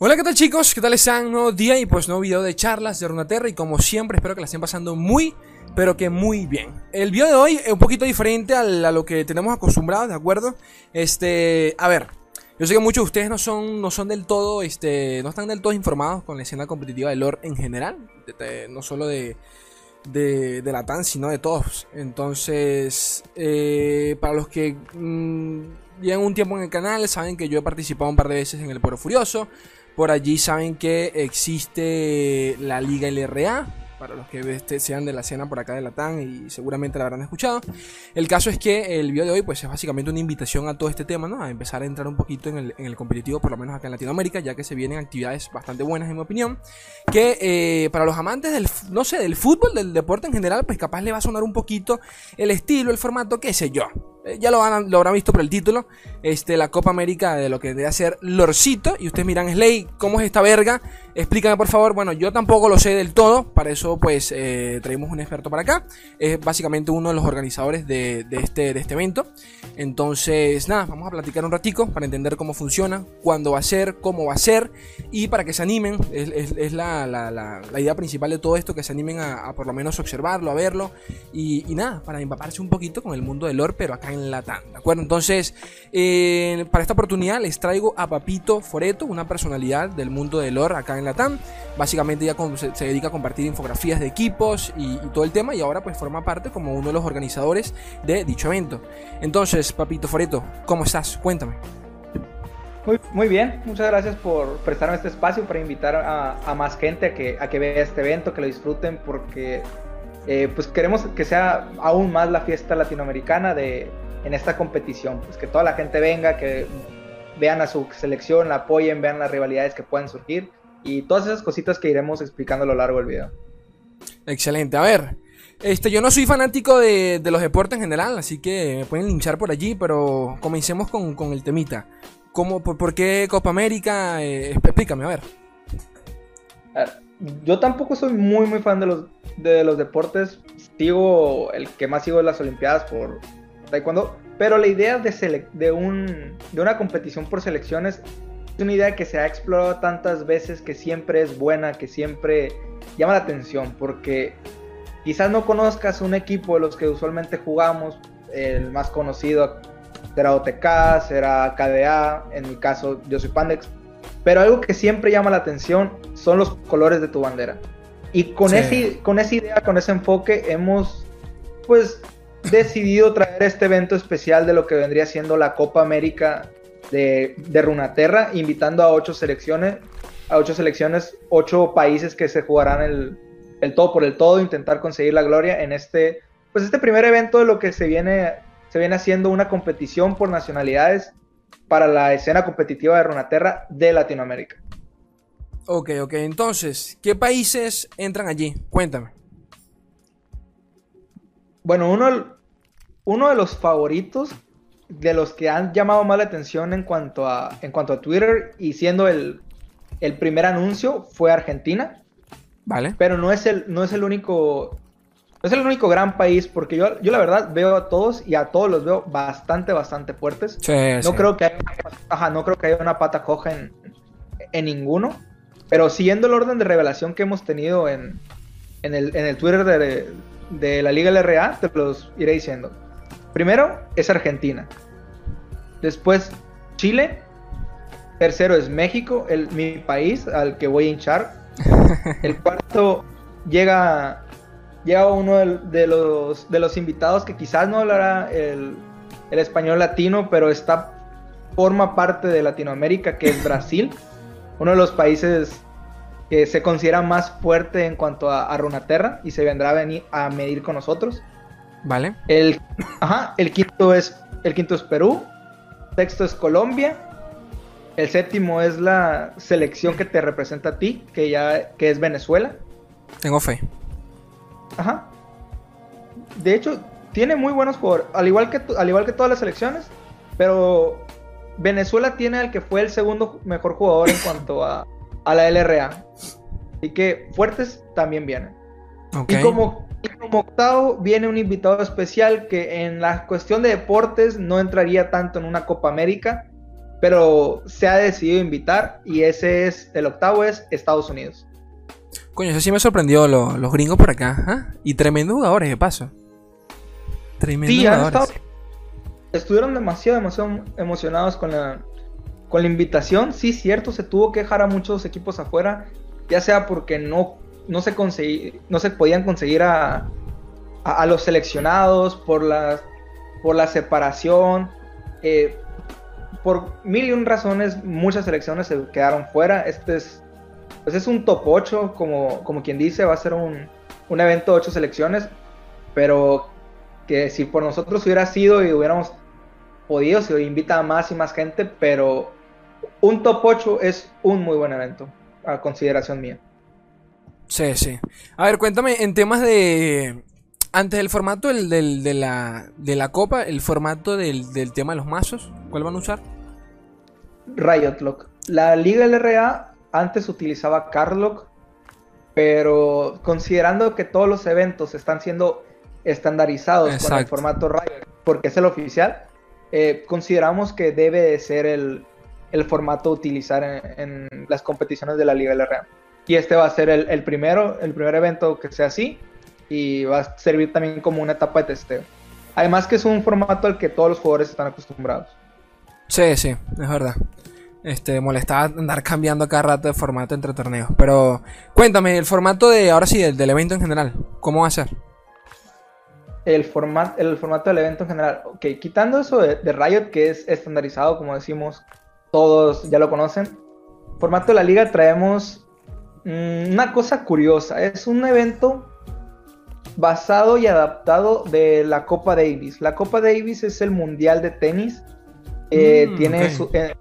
Hola, ¿qué tal chicos? ¿Qué tal están? Nuevo día y pues nuevo video de charlas de Runaterra y como siempre espero que la estén pasando muy, pero que muy bien. El video de hoy es un poquito diferente a, lo que tenemos acostumbrados, ¿de acuerdo? Este, a ver, yo sé que muchos de ustedes no son, no son del todo, este, no están del todo informados con la escena competitiva de lore en general, no solo de, de, la TAN, sino de todos. Entonces, eh, para los que... Mm, llevan un tiempo en el canal, saben que yo he participado un par de veces en el Poro Furioso. Por allí saben que existe la Liga LRA, para los que este, sean de la escena por acá de Latam y seguramente la habrán escuchado. El caso es que el video de hoy pues es básicamente una invitación a todo este tema, ¿no? A empezar a entrar un poquito en el, competitivo, por lo menos acá en Latinoamérica, ya que se vienen actividades bastante buenas en mi opinión, que eh, para los amantes del, no sé, del fútbol, del deporte en general, pues capaz le va a sonar un poquito el estilo, el formato, qué sé yo. Eh, ya lo, habrán visto por el título, este, la Copa América de lo que debe ser Lorcito. Y ustedes miran, Slay, ¿cómo es esta verga? Explícame por favor. Bueno, yo tampoco lo sé del todo, para eso pues eh, traemos un experto para acá. Es básicamente uno de los organizadores de, este, de este evento. Entonces, nada, vamos a platicar un ratico para entender cómo funciona, cuándo va a ser, cómo va a ser y para que se animen. Es, la, idea principal de todo esto, que se animen a, por lo menos observarlo, a verlo y, y, nada, para empaparse un poquito con el mundo del lore, pero acá en en Latam, ¿de acuerdo? Entonces, eh, para esta oportunidad les traigo a Papito Foreto, una personalidad del mundo del lore acá en Latam. Básicamente ya se, dedica a compartir infografías de equipos y, todo el tema y ahora pues forma parte como uno de los organizadores de dicho evento. Entonces, Papito Foreto, ¿cómo estás? Cuéntame. Muy, muy, bien, muchas gracias por prestarme este espacio para invitar a, más gente a que, a que vea este evento, que lo disfruten, porque eh, pues queremos que sea aún más la fiesta latinoamericana de, en esta competición. Pues que toda la gente venga, que vean a su selección, la apoyen, vean las rivalidades que pueden surgir y todas esas cositas que iremos explicando a lo largo del video. Excelente, a ver. Este, yo no soy fanático de, los deportes en general, así que me pueden linchar por allí, pero comencemos con, el temita. ¿Cómo, por, qué Copa América? Eh, explícame, a ver. Yo tampoco soy muy, muy fan de los, de los deportes. Sigo, el que más sigo es las Olimpiadas por, taekwondo, pero la idea de, de, un, de una competición por selecciones es una idea que se ha explorado tantas veces que siempre es buena, que siempre llama la atención, porque quizás no conozcas un equipo de los que usualmente jugamos, el más conocido será OTK, será KDA, en mi caso yo soy Pandex, pero algo que siempre llama la atención son los colores de tu bandera. Y con, ese, con esa idea, con ese enfoque, hemos pues decidido traer este evento especial de lo que vendría siendo la Copa América de, de Runaterra, invitando a ocho selecciones, a ocho selecciones, ocho países que se jugarán el, el todo por el todo, intentar conseguir la gloria en este, pues este primer evento de lo que se viene, se viene haciendo una competición por nacionalidades para la escena competitiva de Runaterra de Latinoamérica. Ok, ok, entonces, ¿qué países entran allí? Cuéntame. Bueno, uno, uno de los favoritos de los que han llamado más la atención en cuanto a, en cuanto a Twitter y siendo el, primer anuncio fue Argentina. Vale. Pero no es el, no es el único. No es el único gran país, porque yo, yo la verdad veo a todos y a todos los veo bastante, bastante fuertes. no, Creo que haya, no creo que haya una pata coja en, en, ninguno. Pero siguiendo el orden de revelación que hemos tenido en, en, el, en el Twitter de, de la Liga LRA, te los iré diciendo. Primero es Argentina. Después Chile. Tercero es México, el, mi país al que voy a hinchar. El cuarto llega, llega uno de, los, de los invitados que quizás no hablará el, el español latino, pero está forma parte de Latinoamérica, que es Brasil. Uno de los países que se considera más fuerte en cuanto a, a Runaterra y se vendrá a venir a medir con nosotros. Vale. El, ajá, el quinto es el quinto es Perú, sexto es Colombia, el séptimo es la selección que te representa a ti, que ya que es Venezuela. Tengo fe. Ajá. De hecho, tiene muy buenos jugadores, al igual que al igual que todas las selecciones, pero Venezuela tiene al que fue el segundo mejor jugador en cuanto a, a la LRA. Así que fuertes también vienen. Y como como octavo viene un invitado especial que en la cuestión de deportes no entraría tanto en una Copa América, pero se ha decidido invitar y ese es, el octavo es Estados Unidos. Coño, eso sí me sorprendió los gringos por acá. ¿ah? Y tremendos jugadores, de paso. Tremendos jugadores. estuvieron demasiado, demasiado emocionados con la, con la invitación. Sí, cierto, se tuvo que dejar a muchos equipos afuera, ya sea porque no, no, se, no se podían conseguir a, a, los seleccionados, por la, por la separación. Eh, por mil y un razones, muchas selecciones se quedaron fuera. Este es, pues es un top 8, como, como quien dice, va a ser un, un evento de 8 selecciones, pero que si por nosotros hubiera sido y hubiéramos podido, se invita a más y más gente, pero un top 8 es un muy buen evento, a consideración mía. Sí, sí. A ver, cuéntame, en temas de... Antes del formato del, de, la, de la copa, el formato del, del tema de los mazos, ¿cuál van a usar? Riot Lock. La Liga LRA antes utilizaba Cardlock, pero considerando que todos los eventos están siendo estandarizados con el formato Riot, porque es el oficial, eh, consideramos que debe de ser el, formato a utilizar en, las competiciones de la Liga LRA. Y este va a ser el, el, primero, el primer evento que sea así, y va a servir también como una etapa de testeo. Además que es un formato al que todos los jugadores están acostumbrados. Sí, sí, es verdad. Este, molestaba andar cambiando cada rato de formato entre torneos. Pero cuéntame, el formato de, ahora sí, del, evento en general, ¿cómo va a ser? El, format, el formato del evento en general. Ok, quitando eso de, Riot, que es estandarizado, como decimos, todos ya lo conocen. Formato de la liga traemos una cosa curiosa. Es un evento basado y adaptado de la Copa Davis. La Copa Davis es el mundial de tenis eh, mm, tiene eh,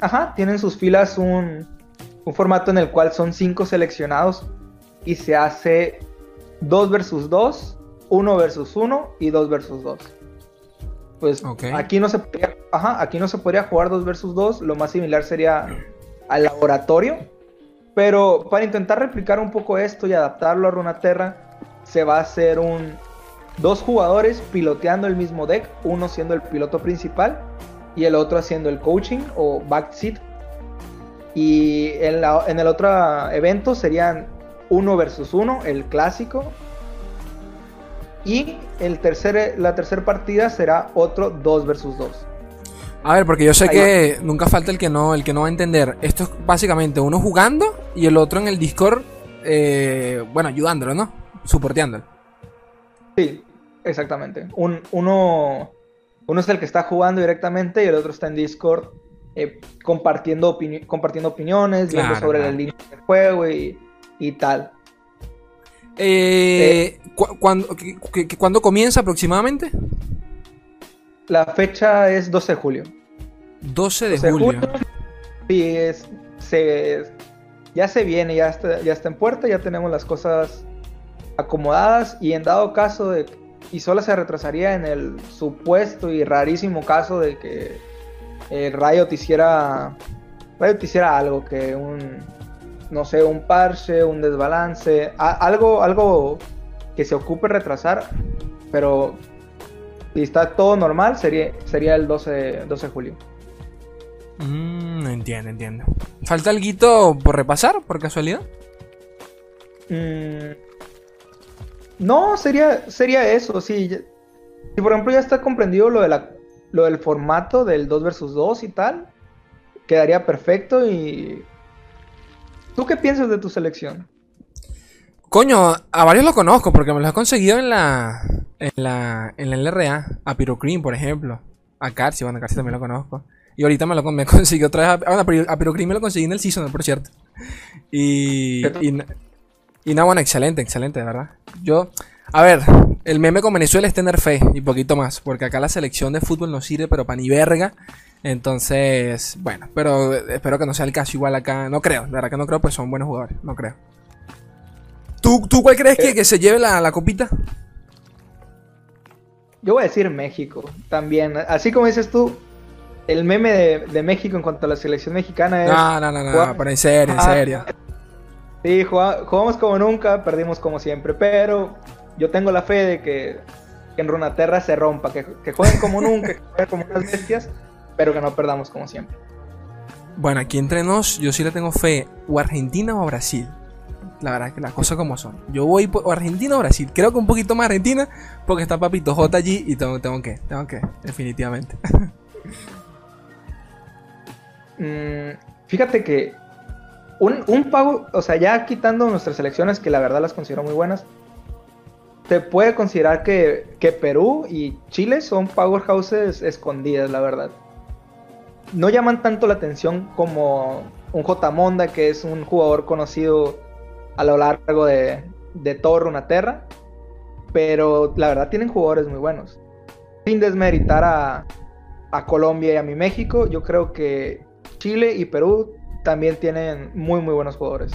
ajá, tienen sus filas un, formato en el cual son cinco seleccionados y se hace 2 versus 2, 1 versus 1 y 2 versus 2. Pues aquí, no se podría, ajá, aquí no se podría jugar 2 versus 2, lo más similar sería al laboratorio. Pero para intentar replicar un poco esto y adaptarlo a Runaterra, se va a hacer un dos jugadores piloteando el mismo deck, uno siendo el piloto principal y el otro haciendo el coaching o backseat. Y en, el otro evento serían uno versus uno, el clásico. Y el tercer, la tercera partida será otro 2 versus 2. A ver, porque yo sé que nunca falta el que no, el que no va a entender. Esto es básicamente uno jugando y el otro en el Discord, eh, bueno, ayudándolo, ¿no? Soporteándolo. Sí, exactamente. Un, uno uno es el que está jugando directamente y el otro está en Discord eh, compartiendo, compartiendo opiniones, viendo sobre la línea del juego y, tal. Eh, eh ¿cuándo, comienza aproximadamente? La fecha es 12 de julio. 12 de, julio. Sí, es, ya se viene, ya está, ya está en puerta, ya tenemos las cosas acomodadas y en dado caso de y solo se retrasaría en el supuesto y rarísimo caso de que eh, Riot hiciera Riot hiciera algo que un no sé un parche un desbalance algo algo que se ocupe retrasar pero si está todo normal sería sería el 12 12 de julio mm, entiendo entiendo falta algo por repasar por casualidad mm, no, sería, sería eso, sí. Si por ejemplo ya está comprendido lo, de la, lo del formato del 2 versus 2 y tal, quedaría perfecto y... ¿Tú qué piensas de tu selección? Coño, a varios lo conozco porque me los he conseguido en la en la en el LRA, a Pyrocream, por ejemplo, a Carsi, bueno, a Carsi también lo conozco. Y ahorita me lo me conseguí otra vez, a, a Pyrocream me lo conseguí en el season, por cierto. Y, y y no, bueno, excelente, excelente, de verdad. Yo, a ver, el meme con Venezuela es tener fe y poquito más, porque acá la selección de fútbol no sirve, pero para ni verga. Entonces, bueno, pero espero que no sea el caso igual acá. No creo, de verdad que no creo, pues son buenos jugadores, no creo. ¿Tú, tú cuál crees que, eh. que se lleve la, la, copita? Yo voy a decir México también. Así como dices tú, el meme de, de México en cuanto a la selección mexicana es. No, no, no, no, pero en serio, en serio. Sí, jugamos como nunca, perdimos como siempre, pero yo tengo la fe de que, en Runaterra se rompa, que, jueguen como nunca, que jueguen como unas bestias, pero que no perdamos como siempre. Bueno, aquí entre nos, yo sí le tengo fe. O Argentina o Brasil. La verdad que las cosas como son. Yo voy por Argentina o Brasil. Creo que un poquito más Argentina. Porque está Papito J allí y tengo, tengo que. Tengo que, definitivamente. Mm, fíjate que un, un pago, o sea, ya quitando nuestras selecciones, que la verdad las considero muy buenas, se puede considerar que, que Perú y Chile son powerhouses escondidas, la verdad. No llaman tanto la atención como un J. Monda, que es un jugador conocido a lo largo de, de todo Runaterra. Pero la verdad tienen jugadores muy buenos. Sin desmeritar a, a Colombia y a mi México, yo creo que Chile y Perú también tienen muy, muy buenos jugadores.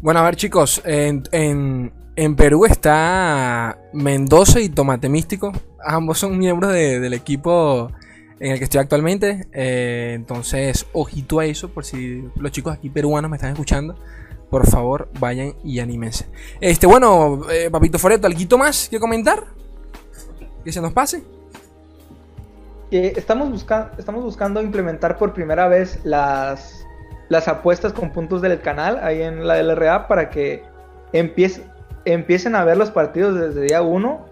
Bueno, a ver chicos, en, en, en Perú está Mendoza y Tomate Místico. Ambos son miembros de- del equipo en el que estoy actualmente. Eh, entonces, ojito a eso por si los chicos aquí peruanos me están escuchando. Por favor, vayan y anímense. Este, bueno, eh, Papito Foreto, ¿algo más que comentar? Que se nos pase. Estamos, busca- estamos buscando implementar por primera vez las, apuestas con puntos del canal ahí en la LRA para que empiece- empiecen a ver los partidos desde día uno,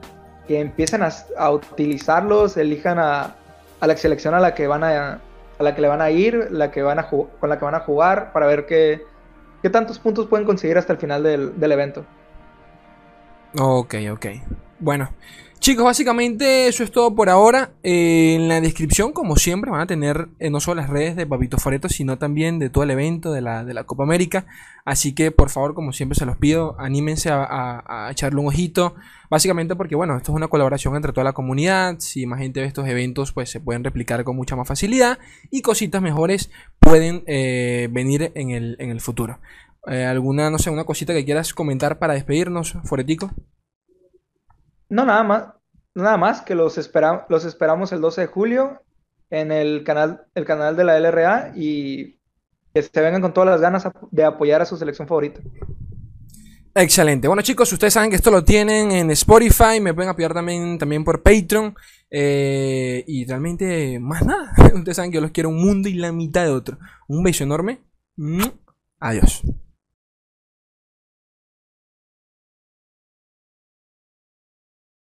que empiecen a, utilizarlos, elijan a, a la selección a la que van a, a la que le van a ir, la que van a con la que van a jugar, para ver qué, qué tantos puntos pueden conseguir hasta el final del, del evento. Ok, ok. Bueno, chicos, básicamente eso es todo por ahora. Eh, en la descripción, como siempre, van a tener eh, no solo las redes de Papito Foreto, sino también de todo el evento de la, Copa América. Así que, por favor, como siempre se los pido, anímense a, echarle un ojito. Básicamente porque, bueno, esto es una colaboración entre toda la comunidad. Si más gente ve estos eventos, pues se pueden replicar con mucha más facilidad. Y cositas mejores pueden eh, venir en el, en el futuro. ¿Alguna, no sé, una cosita que quieras comentar para despedirnos, Foretico? No, nada más, nada más que los, espera- los esperamos el 12 de julio en el canal, el canal de la LRA y que se vengan con todas las ganas de apoyar a su selección favorita. Excelente. Bueno, chicos, ustedes saben que esto lo tienen en Spotify. Me pueden apoyar también, también por Patreon. eh, y realmente, más nada. Ustedes saben que yo los quiero un mundo y la mitad de otro. Un beso enorme. Adiós.